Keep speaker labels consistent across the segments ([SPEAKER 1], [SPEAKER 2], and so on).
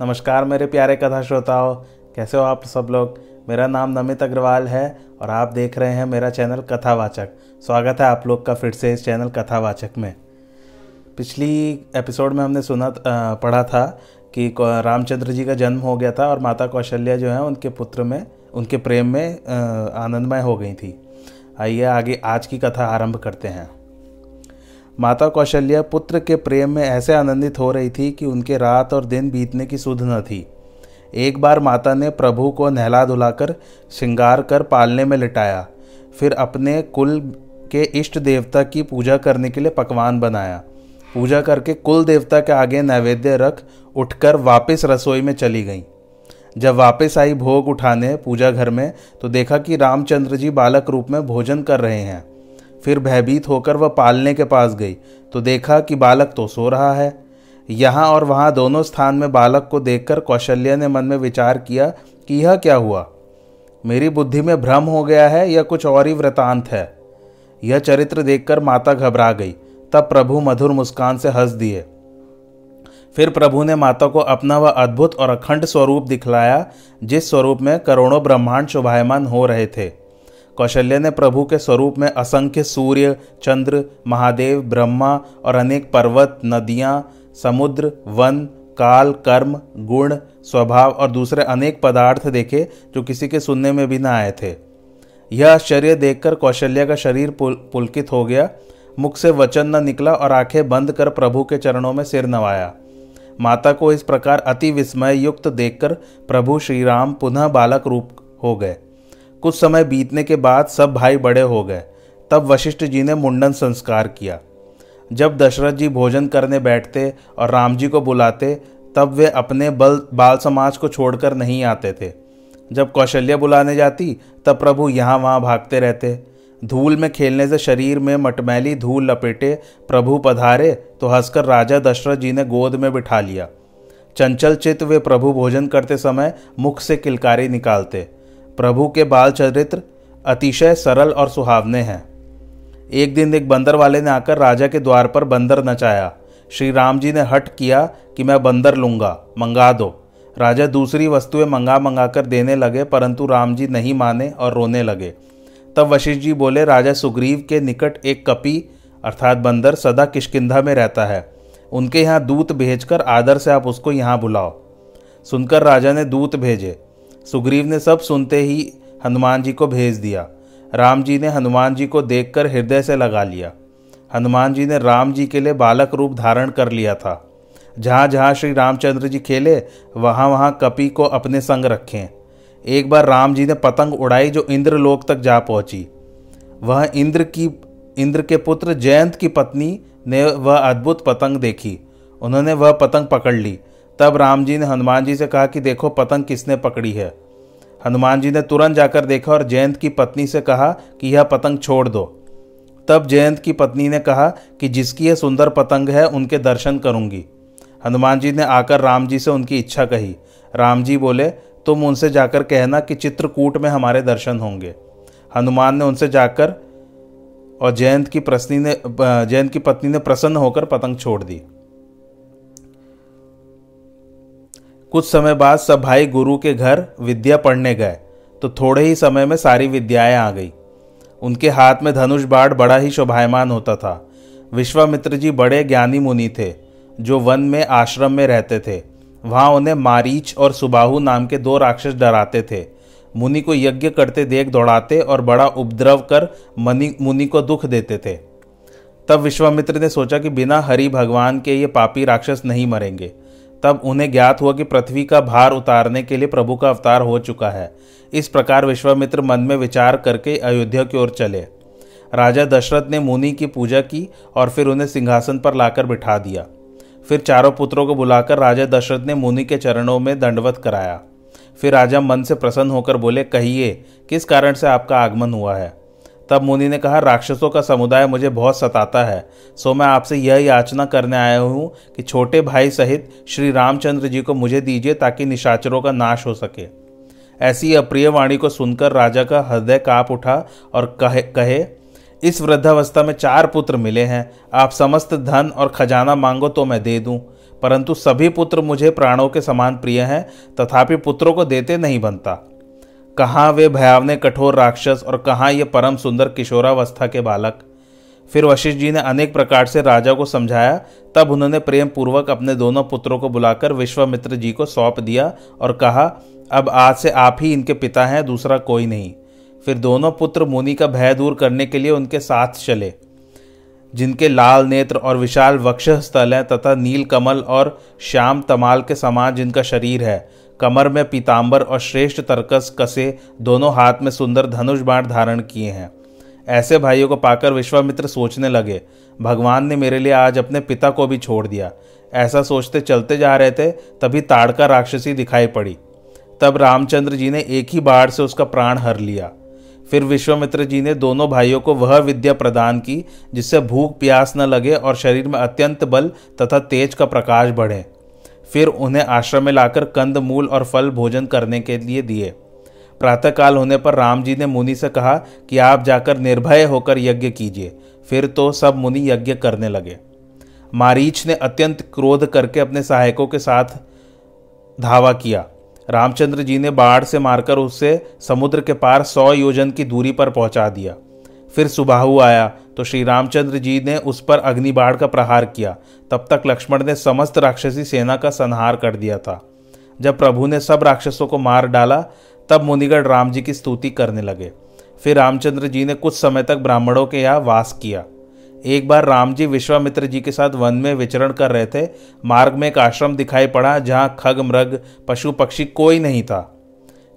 [SPEAKER 1] नमस्कार मेरे प्यारे कथा श्रोताओं, कैसे हो आप सब लोग? मेरा नाम नमित अग्रवाल है और आप देख रहे हैं मेरा चैनल कथावाचक। स्वागत है आप लोग का फिर से इस चैनल कथावाचक में। पिछली एपिसोड में हमने सुना पढ़ा था कि रामचंद्र जी का जन्म हो गया था और माता कौशल्या जो है उनके पुत्र में, उनके प्रेम में आनंदमय हो गई थी। आइए आगे आज की कथा आरंभ करते हैं। माता कौशल्या पुत्र के प्रेम में ऐसे आनंदित हो रही थी कि उनके रात और दिन बीतने की सुध न थी। एक बार माता ने प्रभु को नहला धुलाकर श्रृंगार कर पालने में लिटाया। फिर अपने कुल के इष्ट देवता की पूजा करने के लिए पकवान बनाया। पूजा करके कुल देवता के आगे नैवेद्य रख उठकर वापस रसोई में चली गई। जब वापस आई भोग उठाने पूजा घर में तो देखा कि रामचंद्र जी बालक रूप में भोजन कर रहे हैं। फिर भयभीत होकर वह पालने के पास गई तो देखा कि बालक तो सो रहा है। यहाँ और वहाँ दोनों स्थान में बालक को देखकर कौशल्या ने मन में विचार किया कि यह क्या हुआ? मेरी बुद्धि में भ्रम हो गया है या कुछ और ही वृतांत है? यह चरित्र देखकर माता घबरा गई, तब प्रभु मधुर मुस्कान से हंस दिए। फिर प्रभु ने माता को अपना वह अद्भुत और अखंड स्वरूप दिखलाया, जिस स्वरूप में करोड़ों ब्रह्मांड शोभायमान हो रहे थे। कौशल्य ने प्रभु के स्वरूप में असंख्य सूर्य चंद्र महादेव ब्रह्मा और अनेक पर्वत नदियाँ समुद्र वन काल कर्म गुण स्वभाव और दूसरे अनेक पदार्थ देखे जो किसी के सुनने में भी न आए थे। यह आश्चर्य देखकर कौशल्या का शरीर पुल, पुलकित हो गया। मुख से वचन न निकला और आँखें बंद कर प्रभु के चरणों में सिर नवाया। माता को इस प्रकार अति विस्मय युक्त देखकर प्रभु श्री राम पुनः बालक रूप हो गए। कुछ समय बीतने के बाद सब भाई बड़े हो गए। तब वशिष्ठ जी ने मुंडन संस्कार किया। जब दशरथ जी भोजन करने बैठते और राम जी को बुलाते, तब वे अपने बल, बाल समाज को छोड़कर नहीं आते थे। जब कौशल्या बुलाने जाती, तब प्रभु यहाँ वहाँ भागते रहते। धूल में खेलने से शरीर में मटमैली धूल लपेटे, प्रभु पधारे तो हंसकर राजा दशरथ जी ने गोद में बिठा लिया। चंचल चित्त वे प्रभु भोजन करते समय मुख से किलकारी निकालते। प्रभु के बाल चरित्र अतिशय सरल और सुहावने हैं। एक दिन एक बंदर वाले ने आकर राजा के द्वार पर बंदर नचाया। श्री राम जी ने हट किया कि मैं बंदर लूँगा, मंगा दो। राजा दूसरी वस्तुएँ मंगा मंगा कर देने लगे, परंतु राम जी नहीं माने और रोने लगे। तब वशिष्ठ जी बोले, राजा सुग्रीव के निकट एक कपी, अर्थात बंदर, सदा किशकिंधा में रहता है। उनके यहाँ दूत भेजकर आदर से आप उसको यहाँ बुलाओ। सुनकर राजा ने दूत भेजे सुग्रीव ने सब सुनते ही हनुमान जी को भेज दिया। राम जी ने हनुमान जी को देखकर हृदय से लगा लिया। हनुमान जी ने राम जी के लिए बालक रूप धारण कर लिया था। जहाँ जहाँ श्री रामचंद्र जी खेले, वहाँ वहाँ कपि को अपने संग रखें। एक बार राम जी ने पतंग उड़ाई जो इंद्र लोक तक जा पहुँची। वह इंद्र की, इंद्र के पुत्र जयंत की पत्नी ने वह अद्भुत पतंग देखी। उन्होंने वह पतंग पकड़ ली। तब राम जी ने हनुमान जी से कहा कि देखो, पतंग किसने पकड़ी है। हनुमान जी ने तुरंत जाकर देखा और जयंत की पत्नी से कहा कि यह पतंग छोड़ दो। तब जयंत की पत्नी ने कहा कि जिसकी यह सुंदर पतंग है, उनके दर्शन करूँगी। हनुमान जी ने आकर राम जी से उनकी इच्छा कही। राम जी बोले, तुम उनसे जाकर कहना कि चित्रकूट में हमारे दर्शन होंगे। हनुमान ने उनसे जाकर और जयंत की प्रश्नी ने जयंत की पत्नी ने प्रसन्न होकर पतंग छोड़ दी। कुछ समय बाद सब भाई गुरु के घर विद्या पढ़ने गए तो थोड़े ही समय में सारी विद्याएँ आ गई। उनके हाथ में धनुष बाढ़ बड़ा ही शोभायमान होता था। विश्वामित्र जी बड़े ज्ञानी मुनि थे, जो वन में आश्रम में रहते थे। वहाँ उन्हें मारीच और सुबाहु नाम के दो राक्षस डराते थे। मुनि को यज्ञ करते देख दौड़ाते और बड़ा उपद्रव कर मनी को दुख देते थे। तब विश्वामित्र ने सोचा कि बिना हरि भगवान के ये पापी राक्षस नहीं मरेंगे। तब उन्हें ज्ञात हुआ कि पृथ्वी का भार उतारने के लिए प्रभु का अवतार हो चुका है। इस प्रकार विश्वामित्र मन में विचार करके अयोध्या की ओर चले। राजा दशरथ ने मुनि की पूजा की और फिर उन्हें सिंहासन पर लाकर बिठा दिया। फिर चारों पुत्रों को बुलाकर राजा दशरथ ने मुनि के चरणों में दंडवत कराया। फिर राजा मन से प्रसन्न होकर बोले, कहिए, किस कारण से आपका आगमन हुआ है? तब मुनि ने कहा, राक्षसों का समुदाय मुझे बहुत सताता है, सो मैं आपसे यह याचना करने आया हूँ कि छोटे भाई सहित श्री रामचंद्र जी को मुझे दीजिए ताकि निशाचरों का नाश हो सके। ऐसी अप्रिय वाणी को सुनकर राजा का हृदय काप उठा और कहे कहे, इस वृद्धावस्था में चार पुत्र मिले हैं, आप समस्त धन और खजाना मांगो तो मैं दे दूँ, परंतु सभी पुत्र मुझे प्राणों के समान प्रिय हैं, तथापि पुत्रों को देते नहीं बनता। कहाँ वे भयावने कठोर राक्षस और कहाँ ये परम सुंदर किशोरावस्था के बालक? फिर वशिष्ठ जी ने अनेक प्रकार से राजा को समझाया। तब उन्होंने प्रेम पूर्वक अपने दोनों पुत्रों को बुलाकर विश्वामित्र जी को सौंप दिया और कहा, अब आज से आप ही इनके पिता हैं, दूसरा कोई नहीं। फिर दोनों पुत्र मुनि का भय दूर करने के लिए उनके साथ चले। जिनके लाल नेत्र और विशाल वक्ष स्थल है तथा नील कमल और श्याम तमाल के समान जिनका शरीर है कमर में पीताम्बर और श्रेष्ठ तर्कस कसे दोनों हाथ में सुंदर धनुष बाण धारण किए हैं। ऐसे भाइयों को पाकर विश्वामित्र सोचने लगे, भगवान ने मेरे लिए आज अपने पिता को भी छोड़ दिया। ऐसा सोचते चलते जा रहे थे, तभी ताड़का राक्षसी दिखाई पड़ी। तब रामचंद्र जी ने एक ही बाढ़ से उसका प्राण हर लिया। फिर विश्वामित्र जी ने दोनों भाइयों को वह विद्या प्रदान की, जिससे भूख, प्यास न लगे और शरीर में अत्यंत बल तथा तेज का प्रकाश बढ़े। फिर उन्हें आश्रम में लाकर कंद, मूल और फल भोजन करने के लिए दिए। प्रातःकाल होने पर राम जी ने मुनि से कहा कि आप जाकर निर्भय होकर यज्ञ कीजिए। फिर तो सब मुनि यज्ञ करने लगे। मारीच ने अत्यंत क्रोध करके अपने सहायकों के साथ धावा किया। रामचंद्र जी ने बाढ़ से मारकर उससे समुद्र के पार सौ योजन की दूरी पर पहुँचा दिया। फिर सुबाहु आया तो श्री रामचंद्र जी ने उस पर अग्नि बाढ़ का प्रहार किया। तब तक लक्ष्मण ने समस्त राक्षसी सेना का संहार कर दिया था। जब प्रभु ने सब राक्षसों को मार डाला, तब मुनिगढ़ राम जी की स्तुति करने लगे। फिर रामचंद्र जी ने कुछ समय तक ब्राह्मणों के यहाँ वास किया। एक बार राम जी विश्वामित्र जी के साथ वन में विचरण कर रहे थे। मार्ग में एक आश्रम दिखाई पड़ा, जहाँ खग, मृग, पशु, पक्षी कोई नहीं था।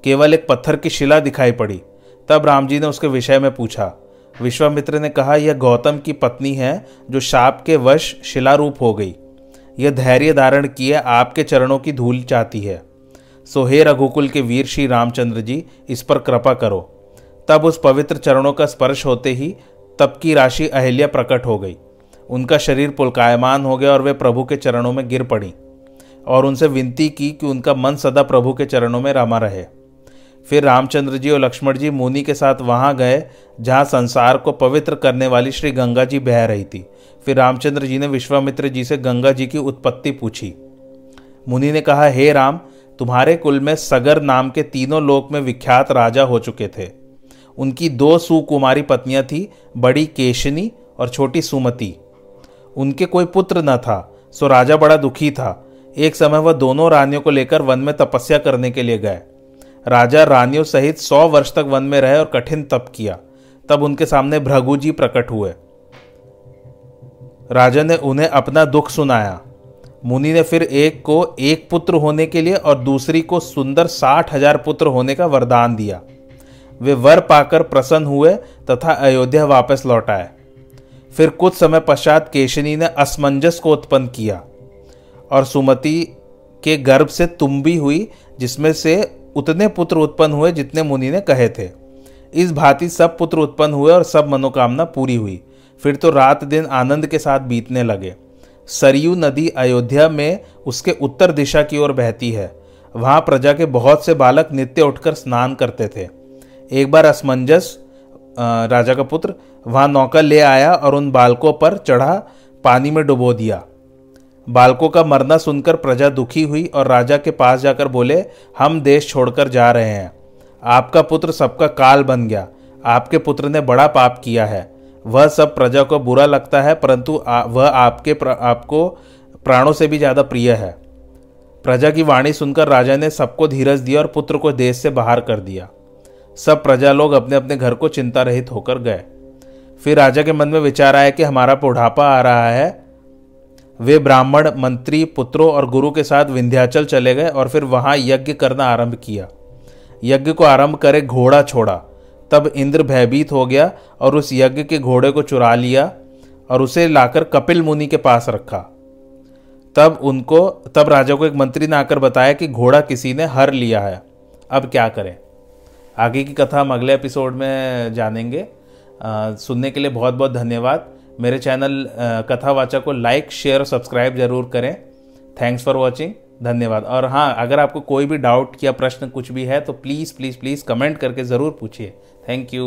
[SPEAKER 1] केवल एक पत्थर की शिला दिखाई पड़ी। तब राम जी ने उसके विषय में पूछा विश्वामित्र ने कहा, यह गौतम की पत्नी है जो शाप के वश शिलारूप हो गई। यह धैर्य धारण किए आपके चरणों की धूल चाहती है। सो हे रघुकुल के वीर श्री रामचंद्र जी, इस पर कृपा करो। तब उस पवित्र चरणों का स्पर्श होते ही तब की राशि अहिल्या प्रकट हो गई। उनका शरीर पुलकायमान हो गया और वे प्रभु के चरणों में गिर पड़ी। और उनसे विनती की कि उनका मन सदा प्रभु के चरणों में रमा रहे। फिर रामचंद्र जी और लक्ष्मण जी मुनि के साथ वहाँ गए, जहाँ संसार को पवित्र करने वाली श्री गंगा जी बह रही थी। फिर रामचंद्र जी ने विश्वामित्र जी से गंगा जी की उत्पत्ति पूछी। मुनि ने कहा, हे राम, तुम्हारे कुल में सगर नाम के तीनों लोक में विख्यात राजा हो चुके थे। उनकी दो सुकुमारी पत्नियाँ थी, बड़ी केशनी और छोटी सुमति। उनके कोई पुत्र न था, सो राजा बड़ा दुखी था। एक समय वह दोनों रानियों को लेकर वन में तपस्या करने के लिए गए। राजा रानियों सहित सौ वर्ष तक वन में रहे और कठिन तप किया। तब उनके सामने भृगु जी प्रकट हुए। राजा ने उन्हें अपना दुख सुनाया। मुनि ने फिर एक को एक पुत्र होने के लिए और दूसरी को सुंदर साठ हज़ार पुत्र होने का वरदान दिया। वे वर पाकर प्रसन्न हुए तथा अयोध्या वापस लौट आए। फिर कुछ समय पश्चात केशनी ने असमंजस को उत्पन्न किया और सुमति के गर्भ से तुम्बी हुई, जिसमें से उतने पुत्र उत्पन्न हुए जितने मुनि ने कहे थे। इस भांति सब पुत्र उत्पन्न हुए और सब मनोकामना पूरी हुई। फिर तो रात दिन आनंद के साथ बीतने लगे। सरयू नदी अयोध्या में उसके उत्तर दिशा की ओर बहती है। वहाँ प्रजा के बहुत से बालक नित्य उठकर स्नान करते थे। एक बार असमंजस राजा का पुत्र वहाँ नौका ले आया और उन बालकों पर चढ़ा, पानी में डुबो दिया। बालकों का मरना सुनकर प्रजा दुखी हुई और राजा के पास जाकर बोले हम देश छोड़कर जा रहे हैं। आपका पुत्र सबका काल बन गया। आपके पुत्र ने बड़ा पाप किया है। वह सब प्रजा को बुरा लगता है परंतु वह आपके प्र, आपको प्राणों से भी ज़्यादा प्रिय है। प्रजा की वाणी सुनकर राजा ने सबको धीरज दिया और पुत्र को देश से बाहर कर दिया। सब प्रजा लोग अपने अपने घर को चिंता रहित होकर गए। फिर राजा के मन में विचार आया कि हमारा बुढ़ापा आ रहा है। वे ब्राह्मण मंत्री पुत्रों और गुरु के साथ विंध्याचल चले गए और फिर वहाँ यज्ञ करना आरंभ किया। यज्ञ को आरंभ करे घोड़ा छोड़ा। तब इंद्र भयभीत हो गया और उस यज्ञ के घोड़े को चुरा लिया और उसे लाकर कपिल मुनि के पास रखा। तब उनको तब राजा को एक मंत्री ने आकर बताया कि घोड़ा किसी ने हर लिया है। अब क्या करें? आगे की कथा हम अगले एपिसोड में जानेंगे। आ, सुनने के लिए बहुत बहुत धन्यवाद। मेरे चैनल कथावाचा को लाइक शेयर और सब्सक्राइब ज़रूर करें। थैंक्स फॉर वॉचिंग धन्यवाद। और हाँ अगर आपको कोई भी डाउट या प्रश्न कुछ भी है तो प्लीज़ प्लीज़ प्लीज़ कमेंट करके ज़रूर पूछिए। Thank you